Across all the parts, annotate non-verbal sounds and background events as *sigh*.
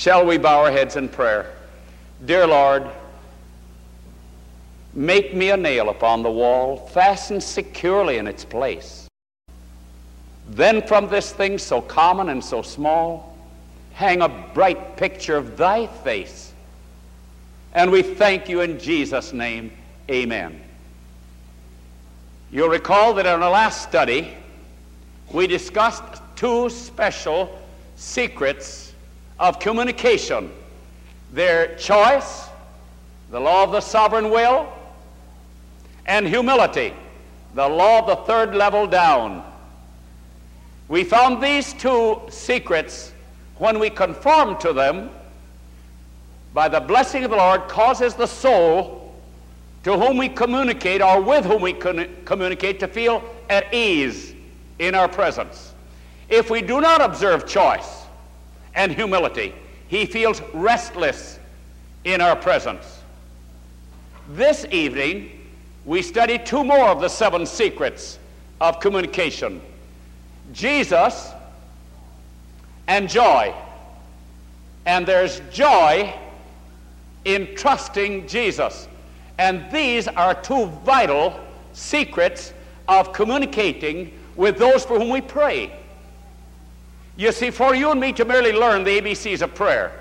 Shall we bow our heads in prayer? Dear Lord, make me a nail upon the wall, fastened securely in its place. Then from this thing so common and so small, hang a bright picture of thy face. And we thank you in Jesus' name. Amen. You'll recall that in our last study, we discussed two special secrets of communication their choice, the law of the sovereign will, and humility, the law of the third level down. We found these two secrets when we conform to them by the blessing of the Lord causes the soul to whom we communicate or with whom we communicate to feel at ease in our presence. If we do not observe choice and humility, he feels restless in our presence. This evening, we study two more of the seven secrets of communication Jesus and joy. And there's joy in trusting Jesus. And these are two vital secrets of communicating with those for whom we pray. You see, for you and me to merely learn the ABCs of prayer,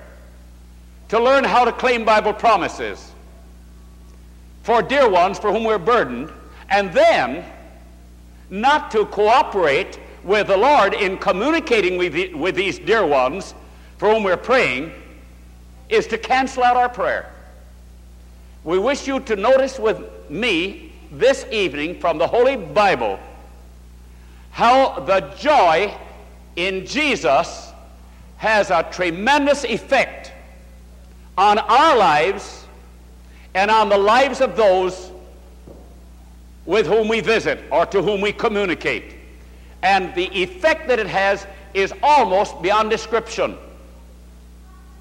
to learn how to claim Bible promises for dear ones for whom we're burdened, and then not to cooperate with the Lord in communicating with, the, with these dear ones for whom we're praying is to cancel out our prayer. We wish you to notice with me this evening from the Holy Bible how the joy in Jesus has a tremendous effect on our lives and on the lives of those with whom we visit or to whom we communicate. And the effect that it has is almost beyond description.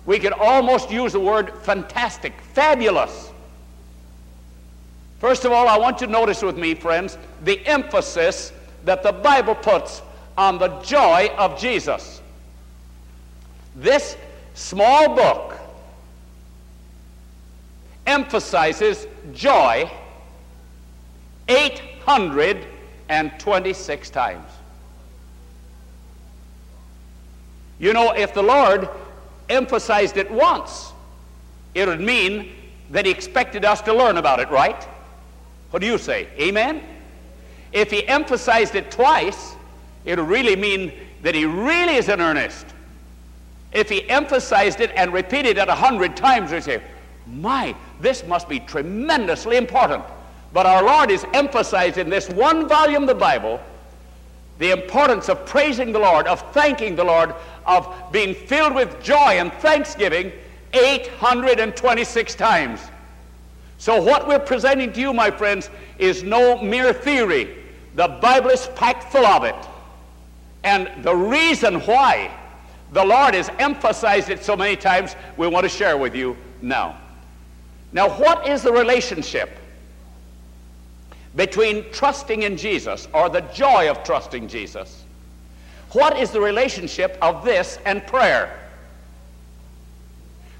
We could almost use the word fantastic, fabulous. First of all, I want you to notice with me, friends, the emphasis that the Bible puts on the joy of Jesus. This small book emphasizes joy 826 times. You know, if the Lord emphasized it once, it would mean that He expected us to learn about it, right? What do you say? Amen? If He emphasized it twice, it would really mean that He really is in earnest. If He emphasized it and repeated it a hundred times, we say, my, this must be tremendously important. But our Lord is emphasized in this one volume of the Bible the importance of praising the Lord, of thanking the Lord, of being filled with joy and thanksgiving 826 times. So, what we're presenting to you, my friends, is no mere theory. The Bible is packed full of it. And the reason why the Lord has emphasized it so many times, we want to share with you now. Now, what is the relationship between trusting in Jesus or the joy of trusting Jesus? What is the relationship of this and prayer?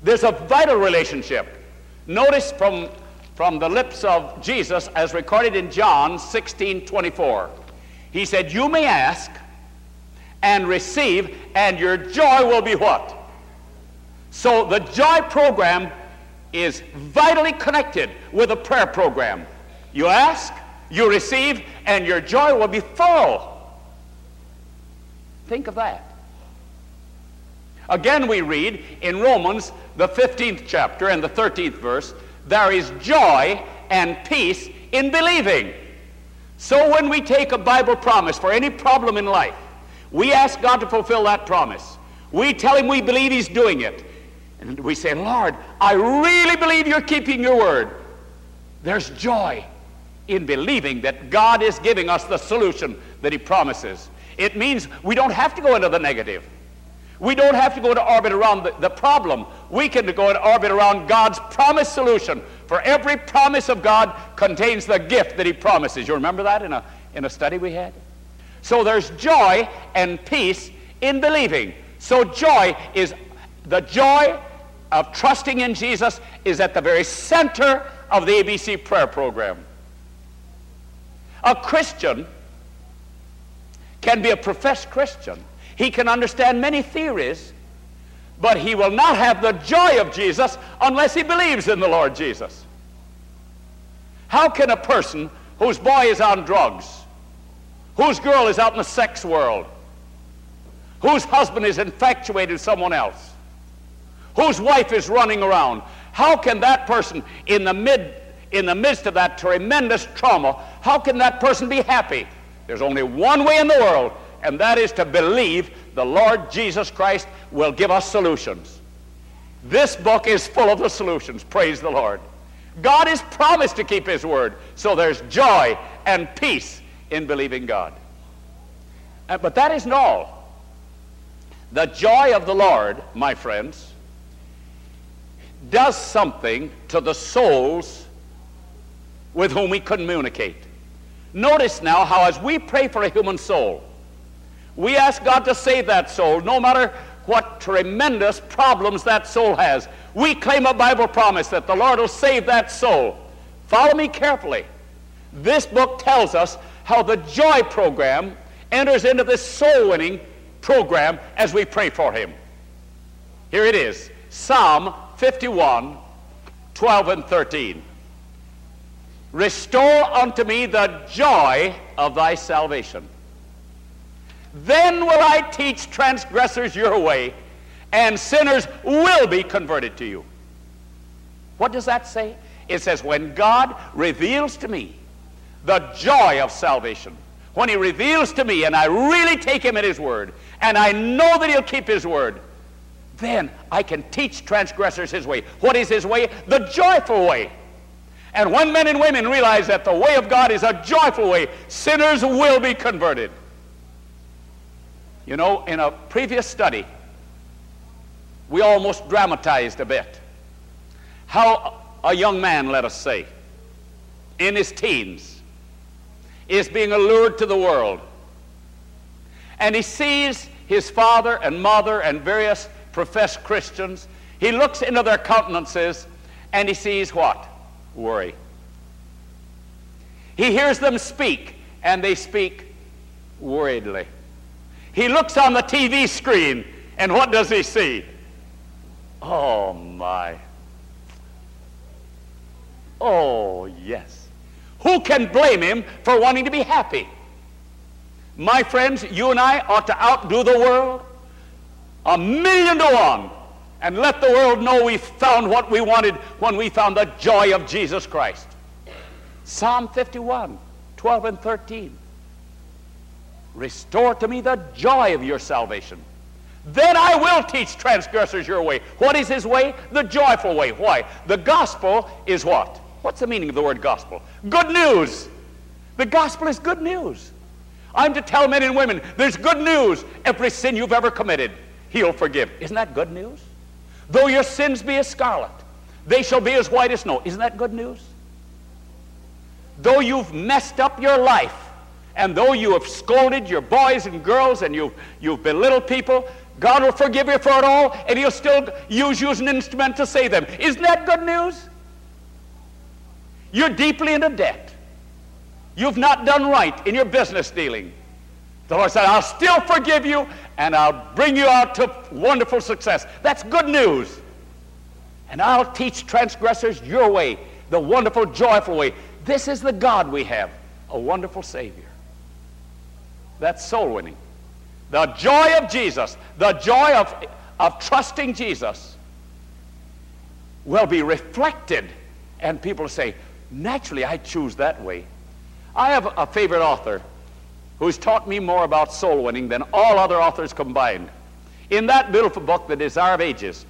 There's a vital relationship. Notice from, from the lips of Jesus, as recorded in John 16 24, he said, You may ask and receive, and your joy will be what? So the joy program is vitally connected with a prayer program. You ask, you receive, and your joy will be full. Think of that. Again, we read in Romans, the 15th chapter and the 13th verse, there is joy and peace in believing. So when we take a Bible promise for any problem in life, we ask God to fulfill that promise. We tell Him we believe He's doing it. And we say, Lord, I really believe you're keeping your word. There's joy in believing that God is giving us the solution that He promises. It means we don't have to go into the negative. We don't have to go to orbit around the, the problem. We can go in orbit around God's promised solution. For every promise of God contains the gift that He promises. You remember that in a, in a study we had? So there's joy and peace in believing. So joy is The joy of trusting in Jesus is at the very center of the ABC prayer program. A Christian can be a professed Christian. He can understand many theories, but he will not have the joy of Jesus unless he believes in the Lord Jesus. How can a person whose boy is on drugs, whose girl is out in the sex world, whose husband is infatuated with someone else, whose wife is running around, how can that person in the mid in the midst of that tremendous trauma, how can that person be happy? There's only one way in the world, and that is to believe the Lord Jesus Christ will give us solutions. This book is full of the solutions. Praise the Lord. God has promised to keep His word, so there's joy and peace in believing God. Uh, but that isn't all. The joy of the Lord, my friends, does something to the souls with whom we communicate. Notice now how, as we pray for a human soul, we ask God to save that soul, no matter what tremendous problems that soul has. We claim a Bible promise that the Lord will save that soul. Follow me carefully. This book tells us how the joy program enters into this soul winning program as we pray for him. Here it is Psalm 51 12 and 13. Restore unto me the joy of thy salvation. Then will I teach transgressors your way, and sinners will be converted to you. What does that say? It says, when God reveals to me the joy of salvation, when he reveals to me and I really take him at his word, and I know that he'll keep his word, then I can teach transgressors his way. What is his way? The joyful way. And when men and women realize that the way of God is a joyful way, sinners will be converted. You know, in a previous study, we almost dramatized a bit how a young man, let us say, in his teens, is being allured to the world. And he sees his father and mother and various professed Christians. He looks into their countenances and he sees what? worry. He hears them speak, and they speak worriedly. He looks on the TV screen, and what does he see? Oh, my. Oh, yes. Who can blame him for wanting to be happy? My friends, you and I ought to outdo the world a million to one and let the world know we found what we wanted when we found the joy of Jesus Christ. Psalm 51, 12 and 13. Restore to me the joy of your salvation. Then I will teach transgressors your way. What is his way? The joyful way. Why? The gospel is what? What's the meaning of the word gospel? Good news. The gospel is good news. I'm to tell men and women there's good news. Every sin you've ever committed, he'll forgive. Isn't that good news? Though your sins be as scarlet, they shall be as white as snow. Isn't that good news? Though you've messed up your life, and though you have scolded your boys and girls and you've, you've belittled people, God will forgive you for it all, and He'll still use you as an instrument to save them. Isn't that good news? You're deeply into debt. You've not done right in your business dealing. The Lord said, I'll still forgive you and I'll bring you out to wonderful success. That's good news. And I'll teach transgressors your way, the wonderful, joyful way. This is the God we have, a wonderful Savior. That's soul winning. The joy of Jesus, the joy of, of trusting Jesus, will be reflected, and people say, naturally, I choose that way. I have a favorite author who's taught me more about soul winning than all other authors combined. In that beautiful book, The Desire of Ages,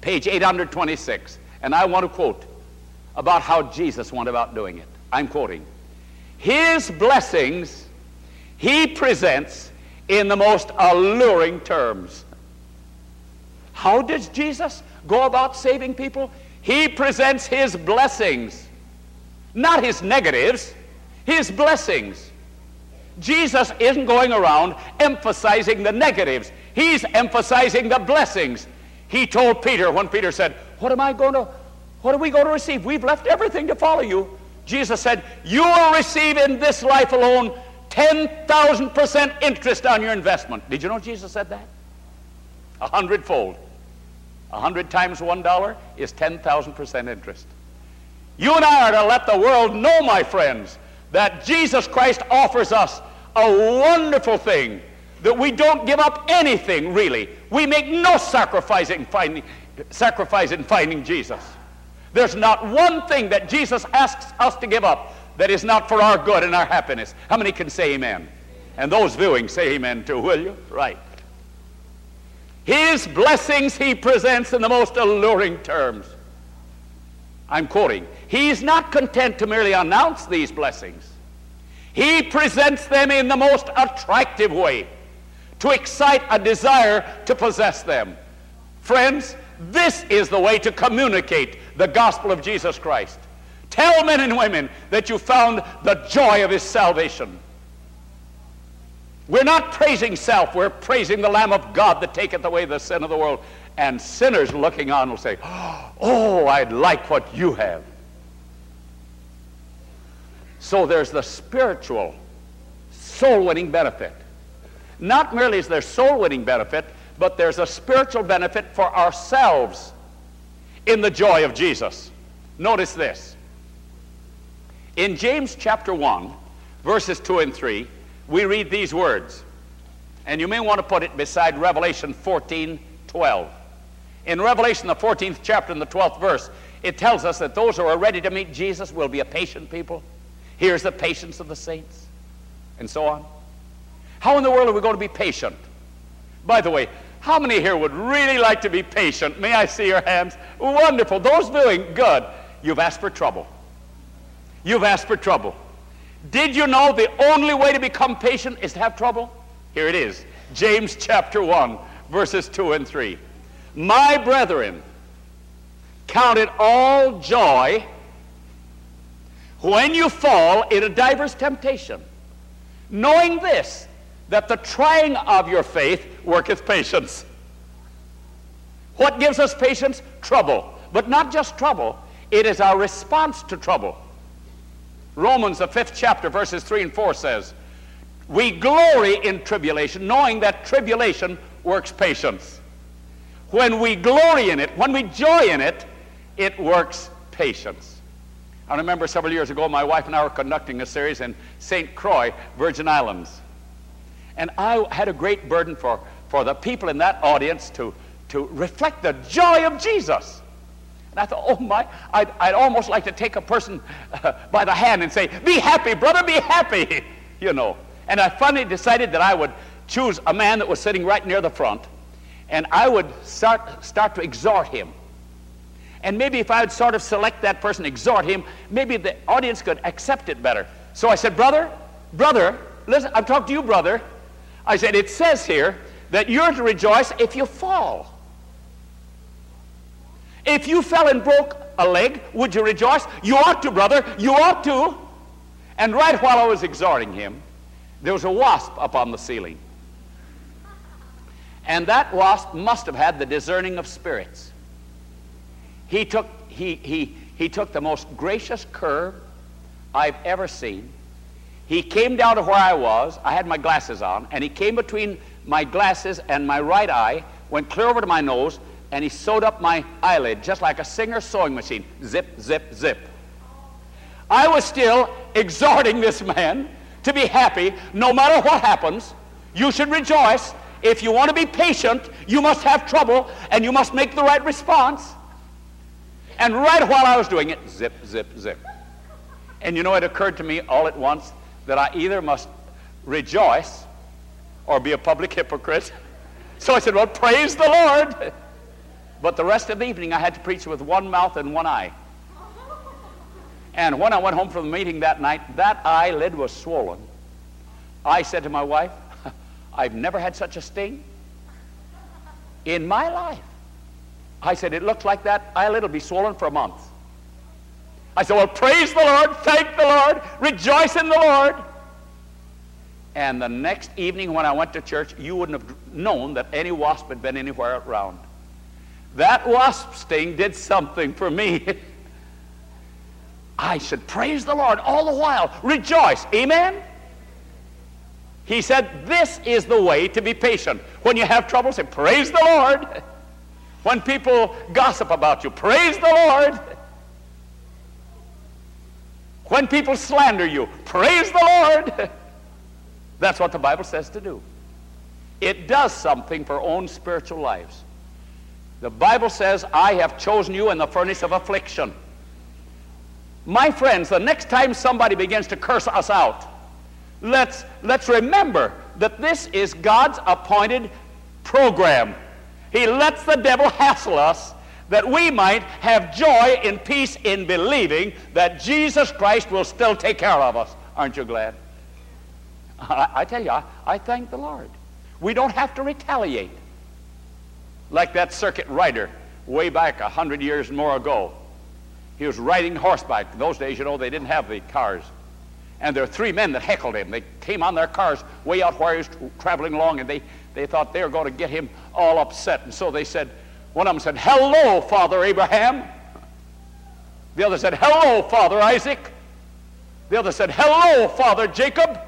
page 826, and I want to quote about how Jesus went about doing it. I'm quoting. His blessings he presents in the most alluring terms. How does Jesus go about saving people? He presents his blessings, not his negatives, his blessings. Jesus isn't going around emphasizing the negatives. He's emphasizing the blessings. He told Peter when Peter said, What am I going to, what are we going to receive? We've left everything to follow you. Jesus said, You will receive in this life alone 10,000% interest on your investment. Did you know Jesus said that? A hundredfold. A hundred times one dollar is 10,000% interest. You and I are to let the world know, my friends, that Jesus Christ offers us a wonderful thing that we don't give up anything really. We make no sacrifice in finding, sacrifice in finding Jesus. There's not one thing that Jesus asks us to give up that is not for our good and our happiness. How many can say amen? And those viewing, say amen too, will you? Right. His blessings he presents in the most alluring terms. I'm quoting. He's not content to merely announce these blessings. He presents them in the most attractive way to excite a desire to possess them. Friends, this is the way to communicate the gospel of Jesus Christ. Tell men and women that you found the joy of his salvation. We're not praising self, we're praising the Lamb of God that taketh away the sin of the world. And sinners looking on will say, Oh, I'd like what you have. So there's the spiritual soul winning benefit. Not merely is there soul winning benefit, but there's a spiritual benefit for ourselves in the joy of Jesus. Notice this. In James chapter 1, verses 2 and 3, we read these words. And you may want to put it beside Revelation 14, 12. In Revelation, the 14th chapter and the 12th verse, it tells us that those who are ready to meet Jesus will be a patient people. Here's the patience of the saints, and so on. How in the world are we going to be patient? By the way, how many here would really like to be patient? May I see your hands? Wonderful. Those doing good. You've asked for trouble. You've asked for trouble. Did you know the only way to become patient is to have trouble? Here it is James chapter 1, verses 2 and 3. My brethren, count it all joy when you fall in a diverse temptation, knowing this, that the trying of your faith worketh patience. What gives us patience? Trouble. But not just trouble, it is our response to trouble. Romans, the fifth chapter, verses 3 and 4 says, We glory in tribulation, knowing that tribulation works patience. When we glory in it, when we joy in it, it works patience. I remember several years ago, my wife and I were conducting a series in St. Croix, Virgin Islands. And I had a great burden for, for the people in that audience to, to reflect the joy of Jesus. And I thought, oh my, I'd, I'd almost like to take a person uh, by the hand and say, be happy, brother, be happy, *laughs* you know. And I finally decided that I would choose a man that was sitting right near the front, and I would start, start to exhort him. And maybe if I would sort of select that person, exhort him, maybe the audience could accept it better. So I said, brother, brother, listen, I'm talking to you, brother. I said, it says here that you're to rejoice if you fall. If you fell and broke a leg, would you rejoice? You ought to, brother. You ought to. And right while I was exhorting him, there was a wasp up on the ceiling. And that wasp must have had the discerning of spirits. He took, he, he, he took the most gracious curve I've ever seen. He came down to where I was. I had my glasses on, and he came between my glasses and my right eye, went clear over to my nose, and he sewed up my eyelid just like a singer sewing machine. Zip, zip, zip. I was still exhorting this man to be happy no matter what happens. You should rejoice. If you want to be patient, you must have trouble and you must make the right response. And right while I was doing it, zip, zip, zip. And you know, it occurred to me all at once that I either must rejoice or be a public hypocrite. So I said, Well, praise the Lord. But the rest of the evening I had to preach with one mouth and one eye. And when I went home from the meeting that night, that eyelid was swollen. I said to my wife, *laughs* I've never had such a sting in my life. I said, it looks like that eyelid will be swollen for a month. I said, well, praise the Lord, thank the Lord, rejoice in the Lord. And the next evening when I went to church, you wouldn't have known that any wasp had been anywhere around. That wasp sting did something for me. *laughs* I should praise the Lord all the while. Rejoice. Amen? He said, This is the way to be patient. When you have trouble, say, Praise the Lord. *laughs* When people gossip about you, praise the Lord. When people slander you, praise the Lord. *laughs* That's what the Bible says to do. It does something for our own spiritual lives. The Bible says, I have chosen you in the furnace of affliction. My friends, the next time somebody begins to curse us out, let's, let's remember that this is God's appointed program. He lets the devil hassle us that we might have joy and peace in believing that Jesus Christ will still take care of us. Aren't you glad? I, I tell you, I, I thank the Lord. We don't have to retaliate like that circuit rider way back a hundred years and more ago. He was riding horseback. In Those days, you know, they didn't have the cars. And there were three men that heckled him. They came on their cars way out where he was traveling along, and they, they thought they were going to get him all upset. And so they said, one of them said, Hello, Father Abraham. The other said, Hello, Father Isaac. The other said, Hello, Father Jacob.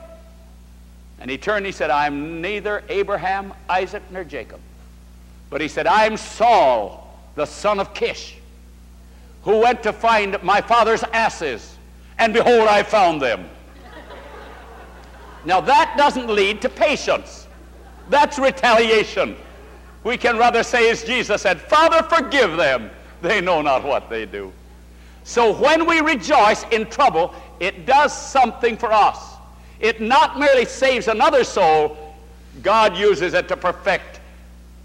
And he turned and he said, I'm neither Abraham, Isaac, nor Jacob. But he said, I'm Saul, the son of Kish, who went to find my father's asses, and behold, I found them. now that doesn't lead to patience. That's retaliation. We can rather say, as Jesus said, Father, forgive them. They know not what they do. So when we rejoice in trouble, it does something for us. It not merely saves another soul, God uses it to perfect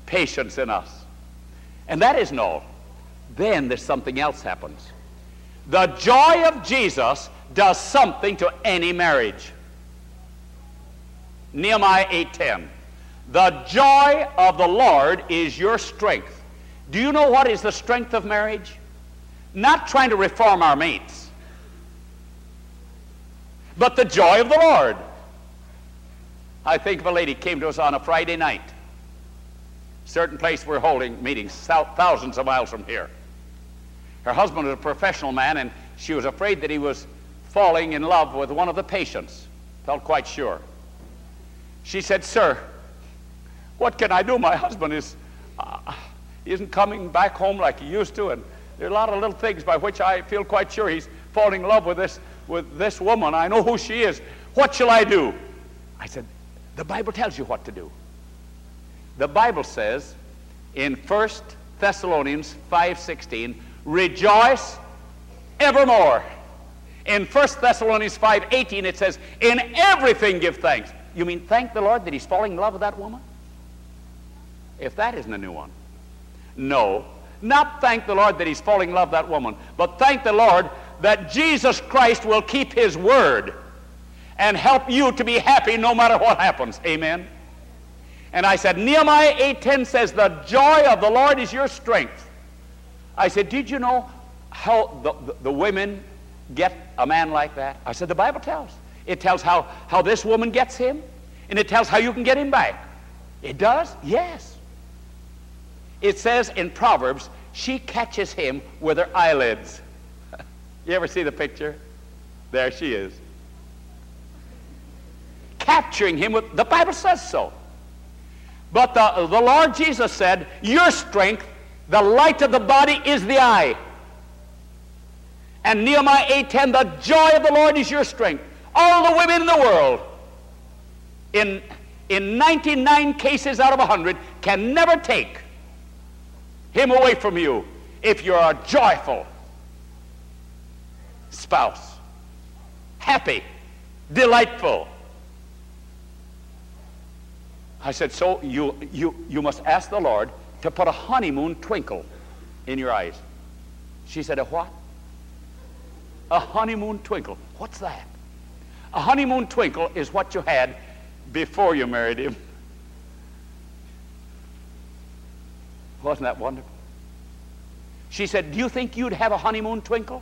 patience in us. And that isn't all. Then there's something else happens. The joy of Jesus does something to any marriage. Nehemiah 8:10. The joy of the Lord is your strength. Do you know what is the strength of marriage? Not trying to reform our mates, but the joy of the Lord. I think of a lady came to us on a Friday night. Certain place we're holding meetings thousands of miles from here. Her husband was a professional man, and she was afraid that he was falling in love with one of the patients. Felt quite sure. She said, Sir, what can I do? My husband is, uh, isn't coming back home like he used to, and there are a lot of little things by which I feel quite sure he's falling in love with this, with this woman. I know who she is. What shall I do? I said, The Bible tells you what to do. The Bible says in 1 Thessalonians 5:16, rejoice evermore. In 1 Thessalonians 5:18 it says, in everything give thanks. You mean thank the Lord that he's falling in love with that woman? If that isn't a new one. No, not thank the Lord that he's falling in love that woman, but thank the Lord that Jesus Christ will keep his word and help you to be happy no matter what happens. Amen. And I said, Nehemiah 8:10 says, The joy of the Lord is your strength. I said, Did you know how the, the, the women get a man like that? I said, The Bible tells. It tells how, how this woman gets him, and it tells how you can get him back. It does? Yes. It says in Proverbs, she catches him with her eyelids. *laughs* you ever see the picture? There she is. Capturing him with, the Bible says so. But the, the Lord Jesus said, Your strength, the light of the body, is the eye. And Nehemiah 8:10, the joy of the Lord is your strength. All the women in the world, in, in 99 cases out of 100, can never take him away from you if you're a joyful spouse. Happy, delightful. I said, so you, you, you must ask the Lord to put a honeymoon twinkle in your eyes. She said, a what? A honeymoon twinkle. What's that? A honeymoon twinkle is what you had before you married him. *laughs* Wasn't that wonderful? She said, Do you think you'd have a honeymoon twinkle?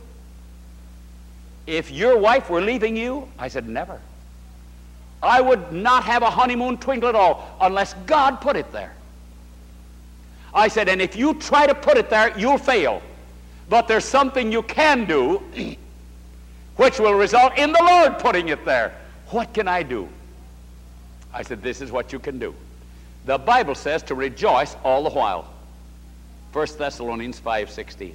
If your wife were leaving you? I said, Never. I would not have a honeymoon twinkle at all unless God put it there. I said, and if you try to put it there, you'll fail. But there's something you can do *clears throat* which will result in the Lord putting it there. What can I do? I said, this is what you can do. The Bible says to rejoice all the while. 1 Thessalonians 5.16.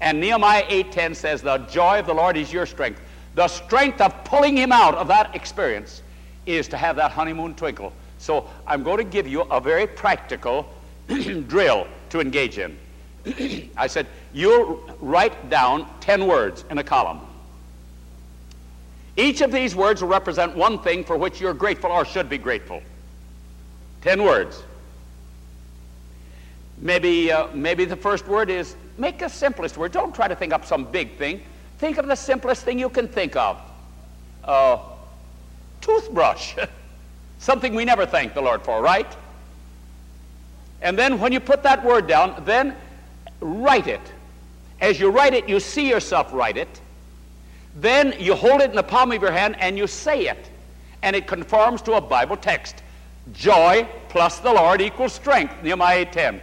And Nehemiah 8.10 says, the joy of the Lord is your strength. The strength of pulling him out of that experience is to have that honeymoon twinkle. So I'm going to give you a very practical *clears throat* drill to engage in. *clears throat* I said, you'll write down 10 words in a column. Each of these words will represent one thing for which you're grateful or should be grateful. 10 words. Maybe, uh, maybe the first word is make the simplest word. Don't try to think up some big thing. Think of the simplest thing you can think of. Uh, toothbrush. *laughs* Something we never thank the Lord for, right? And then when you put that word down, then write it. As you write it, you see yourself write it. Then you hold it in the palm of your hand and you say it. And it conforms to a Bible text. Joy plus the Lord equals strength, Nehemiah 10.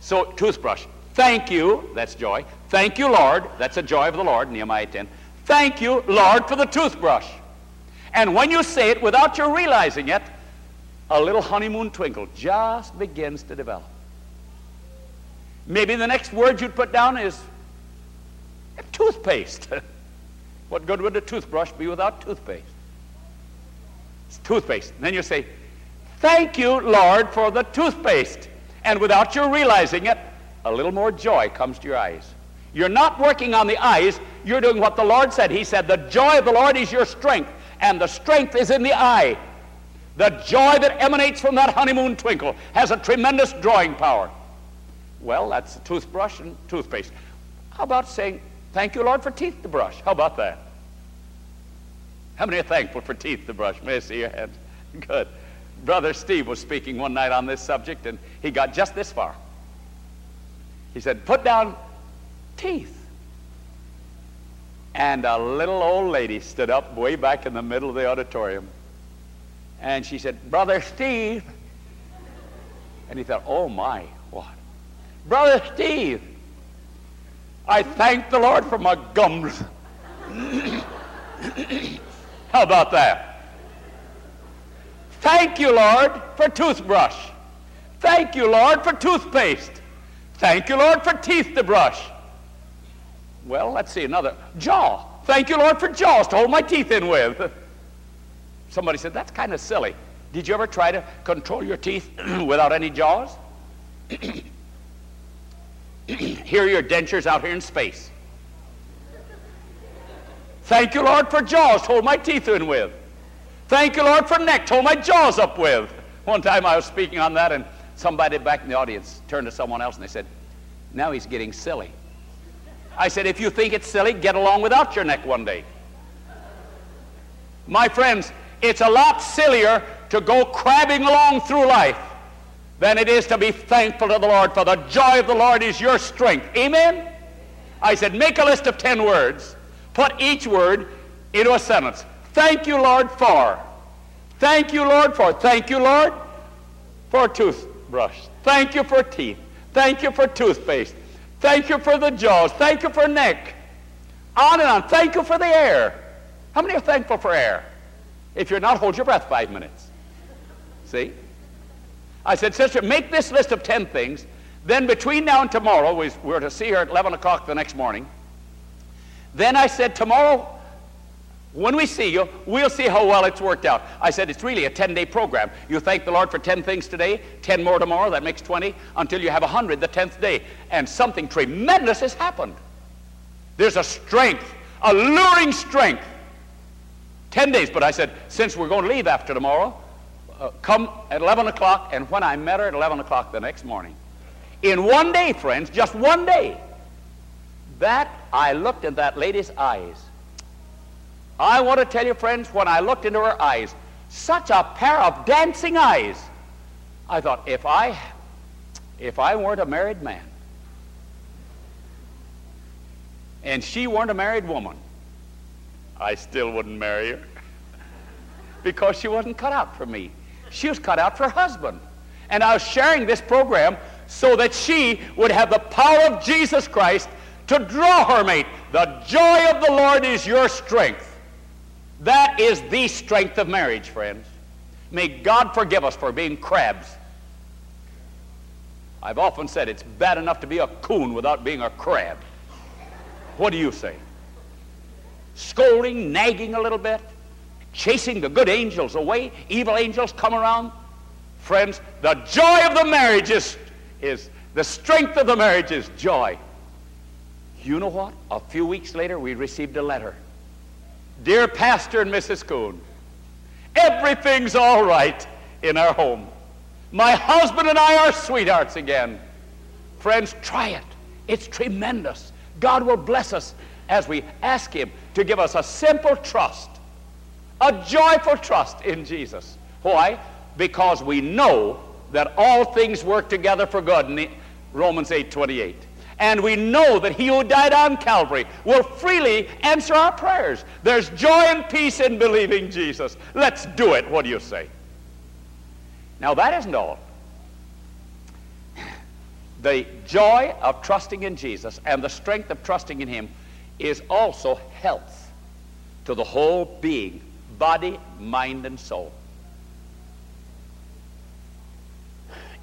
So, toothbrush. Thank you, that's joy. Thank you, Lord, that's a joy of the Lord, Nehemiah 10. Thank you, Lord, for the toothbrush. And when you say it without your realizing it, a little honeymoon twinkle just begins to develop. Maybe the next word you'd put down is toothpaste. *laughs* what good would a toothbrush be without toothpaste? It's toothpaste. And then you say, Thank you, Lord, for the toothpaste. And without your realizing it, a little more joy comes to your eyes. You're not working on the eyes, you're doing what the Lord said. He said, The joy of the Lord is your strength, and the strength is in the eye. The joy that emanates from that honeymoon twinkle has a tremendous drawing power. Well, that's a toothbrush and toothpaste. How about saying, Thank you, Lord, for teeth to brush? How about that? How many are thankful for teeth to brush? May I see your hands? *laughs* Good. Brother Steve was speaking one night on this subject, and he got just this far. He said, Put down teeth. And a little old lady stood up way back in the middle of the auditorium. And she said, Brother Steve. And he thought, oh my, what? Brother Steve, I thank the Lord for my gums. *coughs* How about that? Thank you, Lord, for toothbrush. Thank you, Lord, for toothpaste. Thank you, Lord, for teeth to brush. Well, let's see another. Jaw. Thank you, Lord, for jaws to hold my teeth in with. Somebody said, that's kind of silly. Did you ever try to control your teeth *clears throat* without any jaws? *clears throat* here are your dentures out here in space. Thank you, Lord, for jaws to hold my teeth in with. Thank you, Lord, for neck to hold my jaws up with. One time I was speaking on that, and somebody back in the audience turned to someone else and they said, Now he's getting silly. I said, If you think it's silly, get along without your neck one day. My friends, it's a lot sillier to go crabbing along through life than it is to be thankful to the Lord, for the joy of the Lord is your strength. Amen? I said, make a list of 10 words, put each word into a sentence. Thank you, Lord, for. Thank you, Lord, for. Thank you, Lord, for toothbrush. Thank you for teeth. Thank you for toothpaste. Thank you for the jaws. Thank you for neck. On and on. Thank you for the air. How many are thankful for air? If you're not, hold your breath five minutes. See? I said, Sister, make this list of 10 things. Then between now and tomorrow, we, we're to see her at 11 o'clock the next morning. Then I said, tomorrow, when we see you, we'll see how well it's worked out. I said, it's really a 10-day program. You thank the Lord for 10 things today, 10 more tomorrow, that makes 20, until you have 100 the 10th day. And something tremendous has happened. There's a strength, a luring strength 10 days. But I said, since we're going to leave after tomorrow, uh, come at 11 o'clock. And when I met her at 11 o'clock the next morning, in one day, friends, just one day, that I looked in that lady's eyes. I want to tell you, friends, when I looked into her eyes, such a pair of dancing eyes. I thought, if I, if I weren't a married man, and she weren't a married woman, I still wouldn't marry her because she wasn't cut out for me. She was cut out for her husband. And I was sharing this program so that she would have the power of Jesus Christ to draw her mate. The joy of the Lord is your strength. That is the strength of marriage, friends. May God forgive us for being crabs. I've often said it's bad enough to be a coon without being a crab. What do you say? Scolding, nagging a little bit, chasing the good angels away, evil angels come around. Friends, the joy of the marriage is, is the strength of the marriage is joy. You know what? A few weeks later, we received a letter. Dear Pastor and Mrs. Coon, everything's all right in our home. My husband and I are sweethearts again. Friends, try it. It's tremendous. God will bless us as we ask Him to give us a simple trust, a joyful trust in Jesus. Why? Because we know that all things work together for good in Romans 8 28. And we know that He who died on Calvary will freely answer our prayers. There's joy and peace in believing Jesus. Let's do it. What do you say? Now, that isn't all. *sighs* The joy of trusting in Jesus and the strength of trusting in Him is also health to the whole being, body, mind, and soul.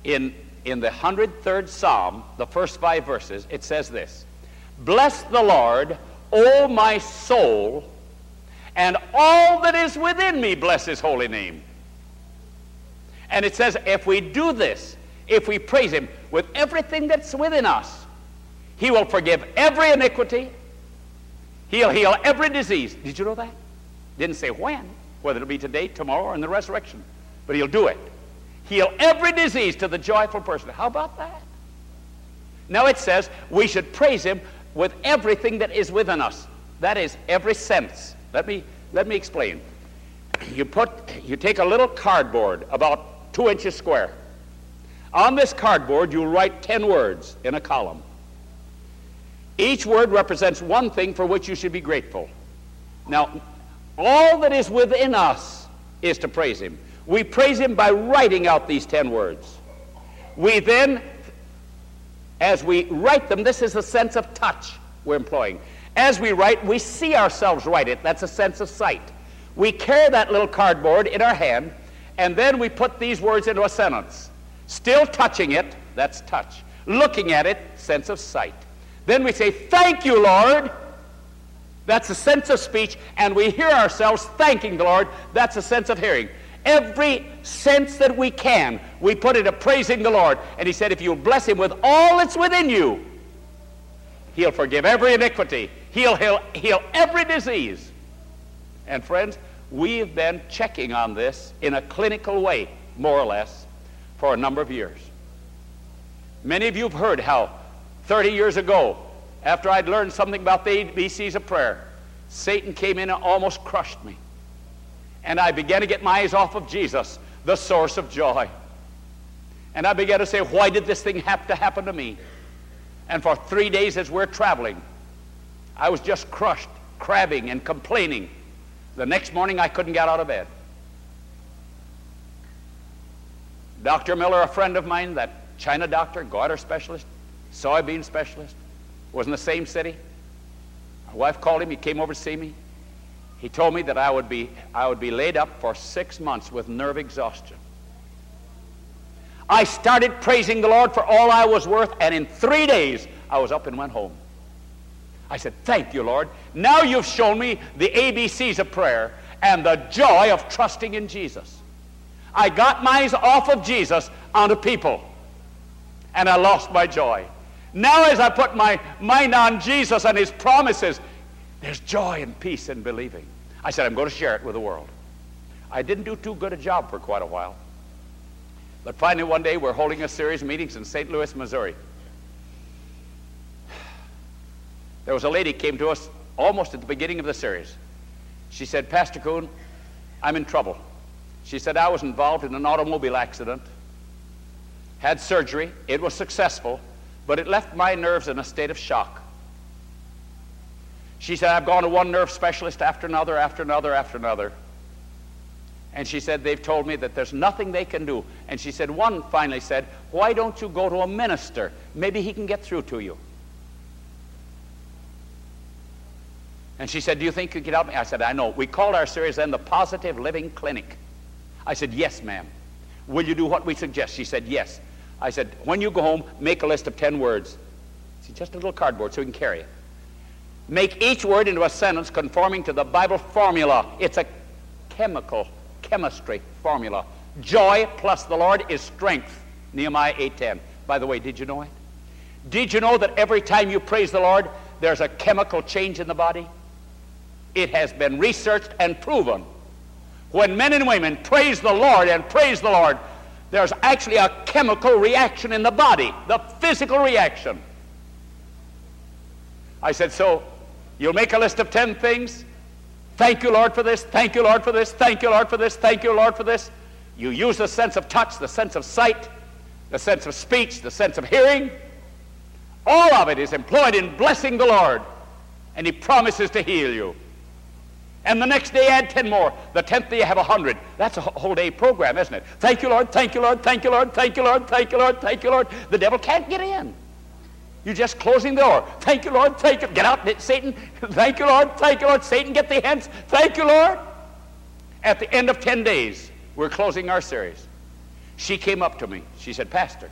In, in the 103rd Psalm, the first five verses, it says this Bless the Lord, O my soul, and all that is within me, bless His holy name. And it says, if we do this, if we praise Him with everything that's within us, He will forgive every iniquity. He'll heal every disease. Did you know that? Didn't say when, whether it'll be today, tomorrow, or in the resurrection. But He'll do it. Heal every disease to the joyful person. How about that? Now it says we should praise Him with everything that is within us. That is every sense. Let me, let me explain. You put, you take a little cardboard about two inches square. On this cardboard, you'll write 10 words in a column. Each word represents one thing for which you should be grateful. Now, all that is within us is to praise Him. We praise Him by writing out these 10 words. We then, as we write them, this is a sense of touch we're employing. As we write, we see ourselves write it. That's a sense of sight. We carry that little cardboard in our hand and then we put these words into a sentence. Still touching it, that's touch. Looking at it, sense of sight. Then we say, Thank you, Lord. That's a sense of speech, and we hear ourselves thanking the Lord. That's a sense of hearing. Every sense that we can, we put into praising the Lord. And he said, if you'll bless him with all that's within you, he'll forgive every iniquity. He'll heal, heal every disease. And friends, We've been checking on this in a clinical way, more or less, for a number of years. Many of you have heard how 30 years ago, after I'd learned something about the ABCs of prayer, Satan came in and almost crushed me. And I began to get my eyes off of Jesus, the source of joy. And I began to say, why did this thing have to happen to me? And for three days as we're traveling, I was just crushed, crabbing and complaining the next morning, I couldn't get out of bed. Dr. Miller, a friend of mine, that China doctor, goiter specialist, soybean specialist, was in the same city. My wife called him. He came over to see me. He told me that I would be, I would be laid up for six months with nerve exhaustion. I started praising the Lord for all I was worth, and in three days, I was up and went home. I said, Thank you, Lord. Now you've shown me the ABCs of prayer and the joy of trusting in Jesus. I got my eyes off of Jesus onto people, and I lost my joy. Now, as I put my mind on Jesus and His promises, there's joy and peace in believing. I said, I'm going to share it with the world. I didn't do too good a job for quite a while. But finally, one day, we're holding a series of meetings in St. Louis, Missouri. There was a lady came to us almost at the beginning of the series. She said, Pastor Coon, I'm in trouble. She said, I was involved in an automobile accident, had surgery, it was successful, but it left my nerves in a state of shock. She said, I've gone to one nerve specialist after another, after another, after another. And she said, They've told me that there's nothing they can do. And she said, One finally said, Why don't you go to a minister? Maybe he can get through to you. And she said, Do you think you could help me? I said, I know. We called our series then the Positive Living Clinic. I said, Yes, ma'am. Will you do what we suggest? She said, Yes. I said, When you go home, make a list of 10 words. See, just a little cardboard so we can carry it. Make each word into a sentence conforming to the Bible formula. It's a chemical, chemistry formula. Joy plus the Lord is strength. Nehemiah 8.10. By the way, did you know it? Did you know that every time you praise the Lord, there's a chemical change in the body? It has been researched and proven. When men and women praise the Lord and praise the Lord, there's actually a chemical reaction in the body, the physical reaction. I said, so You'll make a list of 10 things. Thank you, Lord, for this. Thank you, Lord, for this. Thank you, Lord, for this. Thank you, Lord, for this. You use the sense of touch, the sense of sight, the sense of speech, the sense of hearing. All of it is employed in blessing the Lord, and He promises to heal you. And the next day add 10 more. The 10th day you have a 100. That's a whole day program, isn't it? Thank you, Lord. Thank you, Lord. Thank you, Lord. Thank you, Lord. Thank you, Lord. Thank you, Lord. The devil can't get in. You're just closing the door. Thank you, Lord. Thank you. Get out, Satan. Thank you, Lord. Thank you, Lord. Satan, get the hands. Thank you, Lord. At the end of 10 days, we're closing our series. She came up to me. She said, Pastor,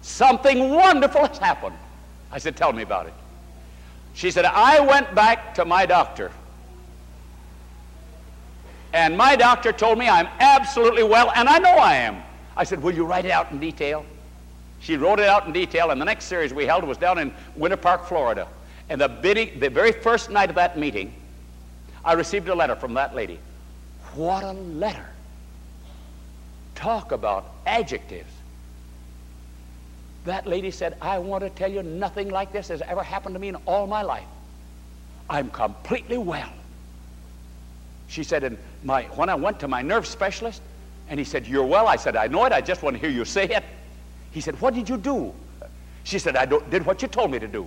something wonderful has happened. I said, Tell me about it. She said, I went back to my doctor. And my doctor told me I'm absolutely well, and I know I am. I said, Will you write it out in detail? She wrote it out in detail, and the next series we held was down in Winter Park, Florida. And the, the very first night of that meeting, I received a letter from that lady. What a letter! Talk about adjectives. That lady said, I want to tell you nothing like this has ever happened to me in all my life. I'm completely well. She said, and my, when I went to my nerve specialist, and he said, You're well, I said, I know it, I just want to hear you say it. He said, What did you do? She said, I did what you told me to do.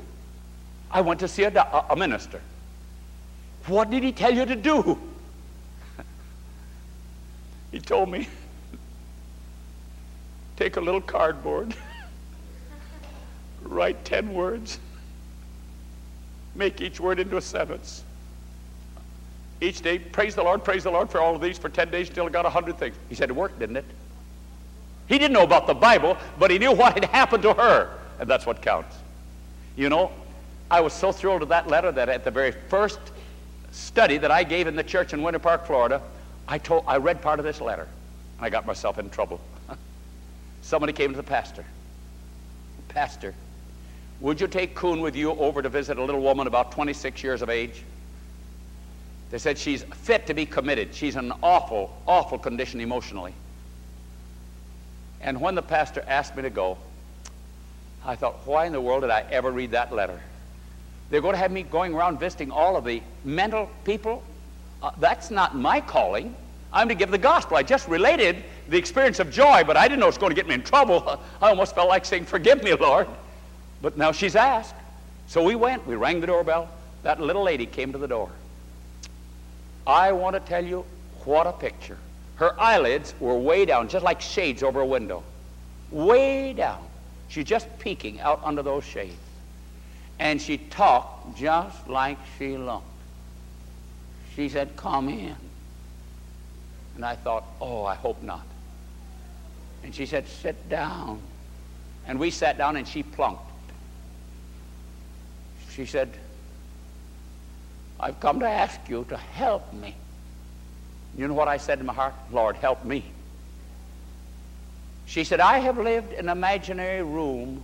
I went to see a, a, a minister. What did he tell you to do? *laughs* he told me, take a little cardboard, *laughs* write 10 words, make each word into a sentence. Each day, praise the Lord, praise the Lord for all of these for 10 days until I got 100 things. He said, it worked, didn't it? He didn't know about the Bible, but he knew what had happened to her, and that's what counts. You know, I was so thrilled with that letter that at the very first study that I gave in the church in Winter Park, Florida, I, told, I read part of this letter. And I got myself in trouble. *laughs* Somebody came to the pastor. Pastor, would you take Coon with you over to visit a little woman about 26 years of age? They said she's fit to be committed. She's in an awful, awful condition emotionally. And when the pastor asked me to go, I thought, why in the world did I ever read that letter? They're going to have me going around visiting all of the mental people. Uh, that's not my calling. I'm to give the gospel. I just related the experience of joy, but I didn't know it's going to get me in trouble. *laughs* I almost felt like saying, Forgive me, Lord. But now she's asked. So we went. We rang the doorbell. That little lady came to the door. I want to tell you what a picture. Her eyelids were way down, just like shades over a window. Way down. She's just peeking out under those shades. And she talked just like she looked. She said, Come in. And I thought, Oh, I hope not. And she said, Sit down. And we sat down and she plunked. She said, I've come to ask you to help me. You know what I said in my heart? Lord, help me. She said, I have lived in an imaginary room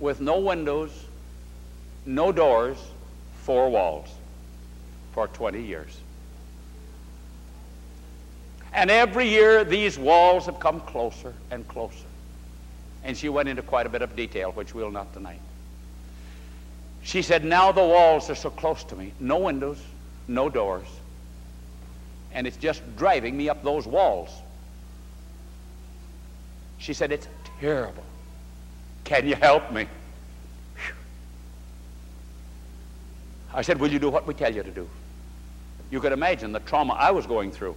with no windows, no doors, four walls for 20 years. And every year these walls have come closer and closer. And she went into quite a bit of detail, which we'll not tonight. She said, Now the walls are so close to me, no windows, no doors, and it's just driving me up those walls. She said, It's terrible. Can you help me? I said, Will you do what we tell you to do? You could imagine the trauma I was going through.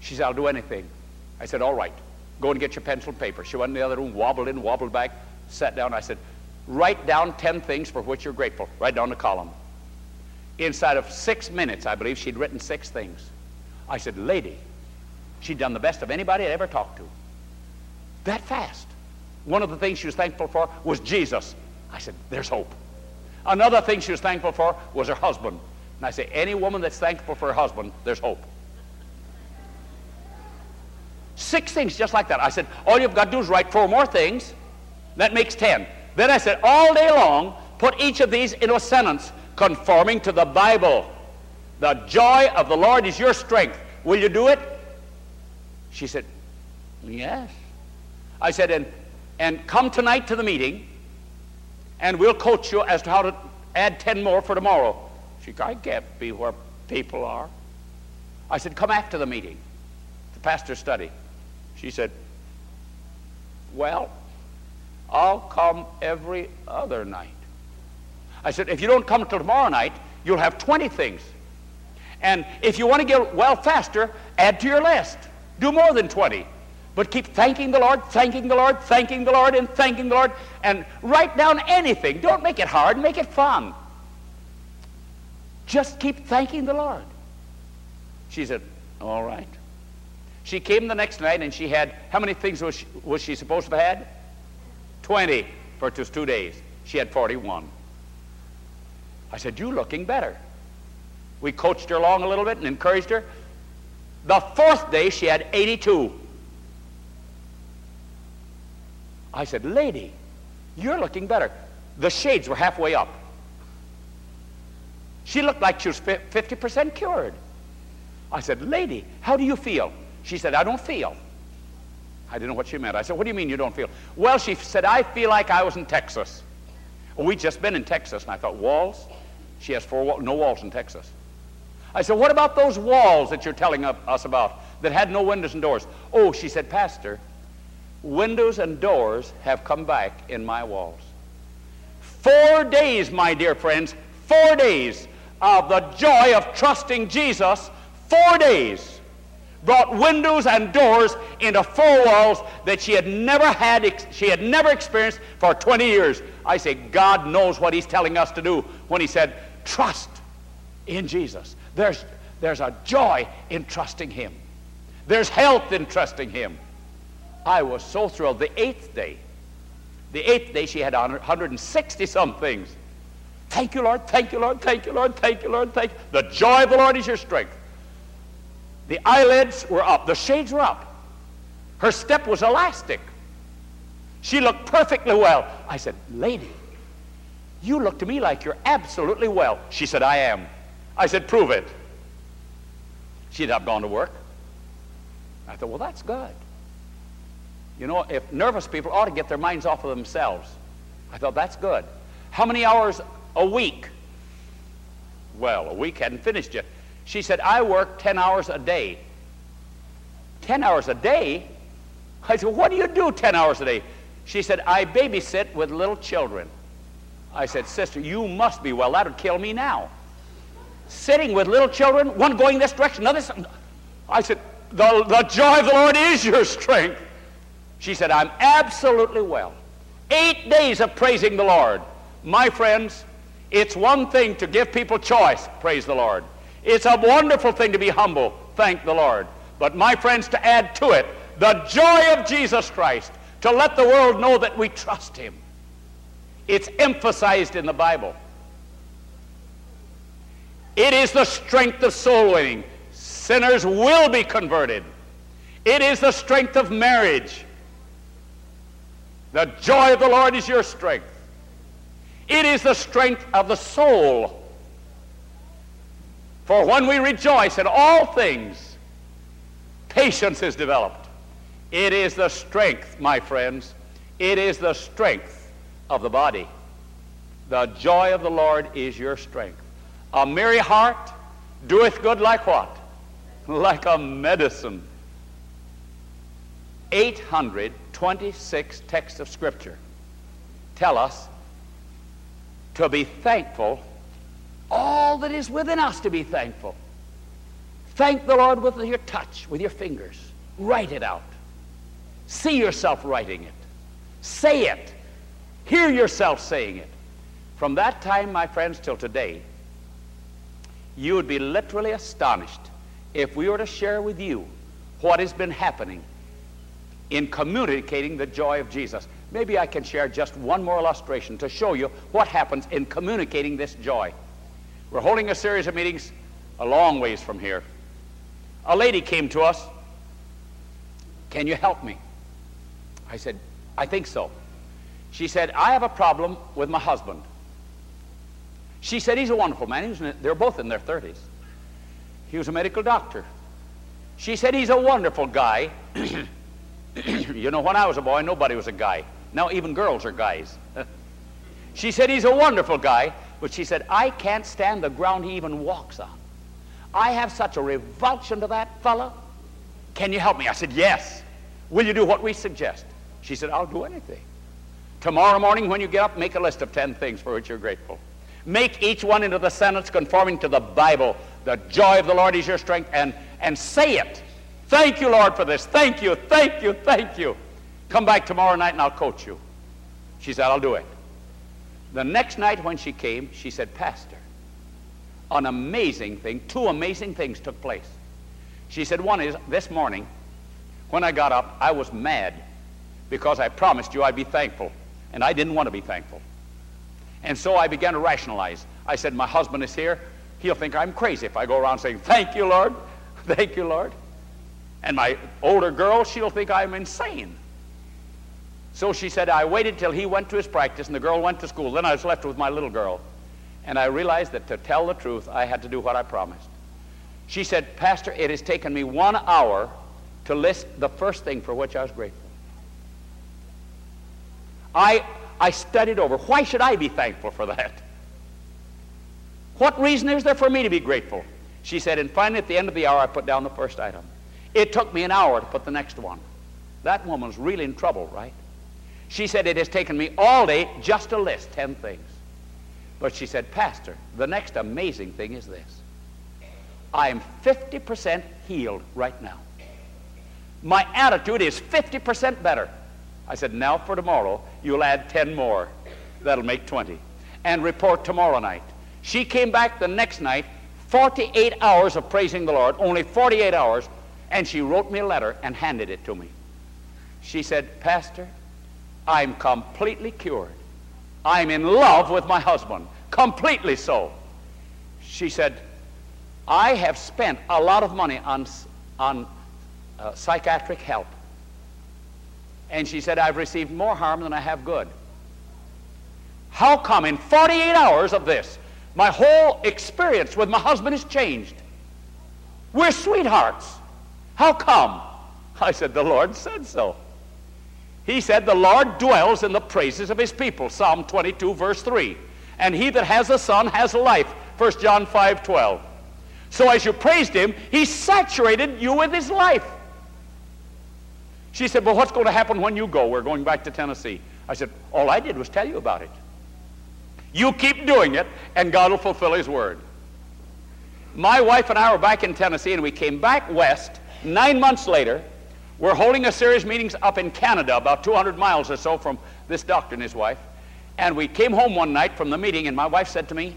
She said, I'll do anything. I said, All right, go and get your pencil and paper. She went in the other room, wobbled in, wobbled back sat down. I said, write down 10 things for which you're grateful. Write down the column. Inside of six minutes, I believe, she'd written six things. I said, lady, she'd done the best of anybody I'd ever talked to. That fast. One of the things she was thankful for was Jesus. I said, there's hope. Another thing she was thankful for was her husband. And I say, any woman that's thankful for her husband, there's hope. Six things just like that. I said, all you've got to do is write four more things. That makes ten. Then I said, all day long, put each of these into a sentence conforming to the Bible. The joy of the Lord is your strength. Will you do it? She said, yes. I said, and, and come tonight to the meeting, and we'll coach you as to how to add 10 more for tomorrow. She said, I can't be where people are. I said, come after the meeting, the pastor's study. She said, well, I'll come every other night. I said, if you don't come till tomorrow night, you'll have 20 things. And if you want to get well faster, add to your list. Do more than 20. But keep thanking the Lord, thanking the Lord, thanking the Lord, and thanking the Lord. And write down anything. Don't make it hard, make it fun. Just keep thanking the Lord. She said, All right. She came the next night and she had, how many things was she, was she supposed to have had? 20 for just two days. She had 41. I said, You looking better. We coached her along a little bit and encouraged her. The fourth day, she had 82. I said, Lady, you're looking better. The shades were halfway up. She looked like she was 50% cured. I said, Lady, how do you feel? She said, I don't feel. I didn't know what she meant. I said, What do you mean you don't feel? Well, she said, I feel like I was in Texas. Well, we'd just been in Texas, and I thought, Walls? She has four walls, no walls in Texas. I said, What about those walls that you're telling us about that had no windows and doors? Oh, she said, Pastor, windows and doors have come back in my walls. Four days, my dear friends, four days of the joy of trusting Jesus, four days brought windows and doors into four walls that she had never had she had never experienced for 20 years. I say god knows what he's telling us to do when he said trust in jesus. There's there's a joy in trusting him. There's health in trusting him. I was so thrilled. The eighth day the eighth day she had 160 some things. Thank you lord. Thank you lord. Thank you lord. Thank you lord. Thank you. The joy of the lord is your strength the eyelids were up, the shades were up. Her step was elastic. She looked perfectly well. I said, Lady, you look to me like you're absolutely well. She said, I am. I said, Prove it. She'd have gone to work. I thought, Well, that's good. You know, if nervous people ought to get their minds off of themselves. I thought, That's good. How many hours a week? Well, a week hadn't finished yet. She said, I work 10 hours a day. 10 hours a day? I said, What do you do 10 hours a day? She said, I babysit with little children. I said, Sister, you must be well. That would kill me now. Sitting with little children, one going this direction, another. I said, the, the joy of the Lord is your strength. She said, I'm absolutely well. Eight days of praising the Lord. My friends, it's one thing to give people choice, praise the Lord. It's a wonderful thing to be humble, thank the Lord. But my friends, to add to it, the joy of Jesus Christ, to let the world know that we trust him. It's emphasized in the Bible. It is the strength of soul winning. Sinners will be converted. It is the strength of marriage. The joy of the Lord is your strength. It is the strength of the soul. For when we rejoice in all things, patience is developed. It is the strength, my friends, it is the strength of the body. The joy of the Lord is your strength. A merry heart doeth good like what? Like a medicine. 826 texts of Scripture tell us to be thankful all that is within us to be thankful. Thank the Lord with your touch, with your fingers. Write it out. See yourself writing it. Say it. Hear yourself saying it. From that time, my friends, till today, you would be literally astonished if we were to share with you what has been happening in communicating the joy of Jesus. Maybe I can share just one more illustration to show you what happens in communicating this joy. We're holding a series of meetings a long ways from here. A lady came to us. Can you help me? I said, I think so. She said, I have a problem with my husband. She said, he's a wonderful man. They're both in their 30s. He was a medical doctor. She said, he's a wonderful guy. *clears throat* you know, when I was a boy, nobody was a guy. Now even girls are guys. *laughs* she said, he's a wonderful guy. But she said, I can't stand the ground he even walks on. I have such a revulsion to that fellow. Can you help me? I said, yes. Will you do what we suggest? She said, I'll do anything. Tomorrow morning when you get up, make a list of 10 things for which you're grateful. Make each one into the sentence conforming to the Bible. The joy of the Lord is your strength, and, and say it. Thank you, Lord, for this. Thank you, thank you, thank you. Come back tomorrow night and I'll coach you. She said, I'll do it. The next night when she came, she said, Pastor, an amazing thing, two amazing things took place. She said, one is this morning, when I got up, I was mad because I promised you I'd be thankful, and I didn't want to be thankful. And so I began to rationalize. I said, My husband is here. He'll think I'm crazy if I go around saying, Thank you, Lord. *laughs* Thank you, Lord. And my older girl, she'll think I'm insane. So she said, I waited till he went to his practice and the girl went to school. Then I was left with my little girl. And I realized that to tell the truth, I had to do what I promised. She said, Pastor, it has taken me one hour to list the first thing for which I was grateful. I, I studied over. Why should I be thankful for that? What reason is there for me to be grateful? She said, and finally at the end of the hour, I put down the first item. It took me an hour to put the next one. That woman's really in trouble, right? She said, it has taken me all day just to list 10 things. But she said, Pastor, the next amazing thing is this. I am 50% healed right now. My attitude is 50% better. I said, now for tomorrow, you'll add 10 more. That'll make 20. And report tomorrow night. She came back the next night, 48 hours of praising the Lord, only 48 hours, and she wrote me a letter and handed it to me. She said, Pastor, I'm completely cured. I'm in love with my husband, completely so. She said, I have spent a lot of money on, on uh, psychiatric help. And she said, I've received more harm than I have good. How come in 48 hours of this, my whole experience with my husband has changed? We're sweethearts. How come? I said, The Lord said so. He said, The Lord dwells in the praises of his people. Psalm 22, verse 3. And he that has a son has life. 1 John 5, 12. So as you praised him, he saturated you with his life. She said, Well, what's going to happen when you go? We're going back to Tennessee. I said, All I did was tell you about it. You keep doing it, and God will fulfill His word. My wife and I were back in Tennessee, and we came back west. Nine months later, we're holding a series of meetings up in Canada, about 200 miles or so from this doctor and his wife. And we came home one night from the meeting, and my wife said to me,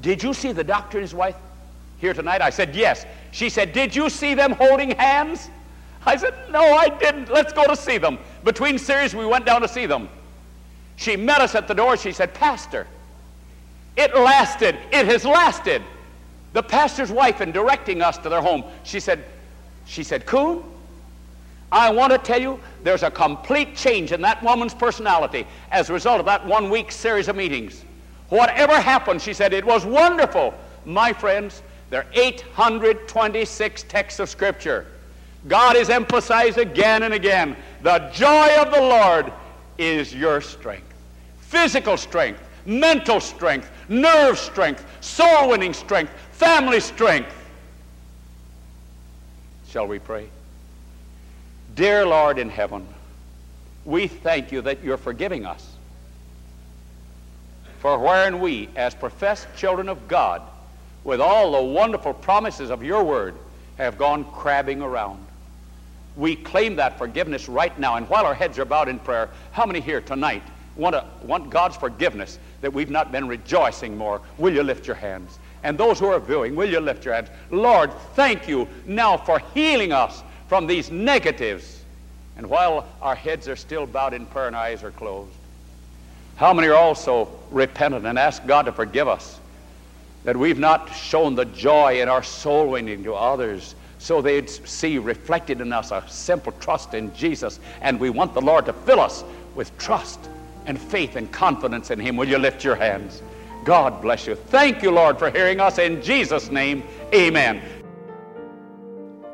Did you see the doctor and his wife here tonight? I said, Yes. She said, Did you see them holding hands? I said, No, I didn't. Let's go to see them. Between series, we went down to see them. She met us at the door. She said, Pastor, it lasted. It has lasted. The pastor's wife, in directing us to their home, she said, she said, Coon, I want to tell you there's a complete change in that woman's personality as a result of that one week series of meetings. Whatever happened, she said, it was wonderful. My friends, there are 826 texts of Scripture. God is emphasized again and again. The joy of the Lord is your strength. Physical strength, mental strength, nerve strength, soul winning strength, family strength. Shall we pray? Dear Lord in heaven, we thank you that you're forgiving us. For wherein we, as professed children of God, with all the wonderful promises of your word, have gone crabbing around. We claim that forgiveness right now. And while our heads are bowed in prayer, how many here tonight want, to, want God's forgiveness that we've not been rejoicing more? Will you lift your hands? And those who are viewing, will you lift your hands? Lord, thank you now for healing us from these negatives. And while our heads are still bowed in prayer and eyes are closed, how many are also repentant and ask God to forgive us that we've not shown the joy in our soul winning to others so they'd see reflected in us a simple trust in Jesus. And we want the Lord to fill us with trust and faith and confidence in Him. Will you lift your hands? God bless you. Thank you, Lord, for hearing us. In Jesus' name, amen.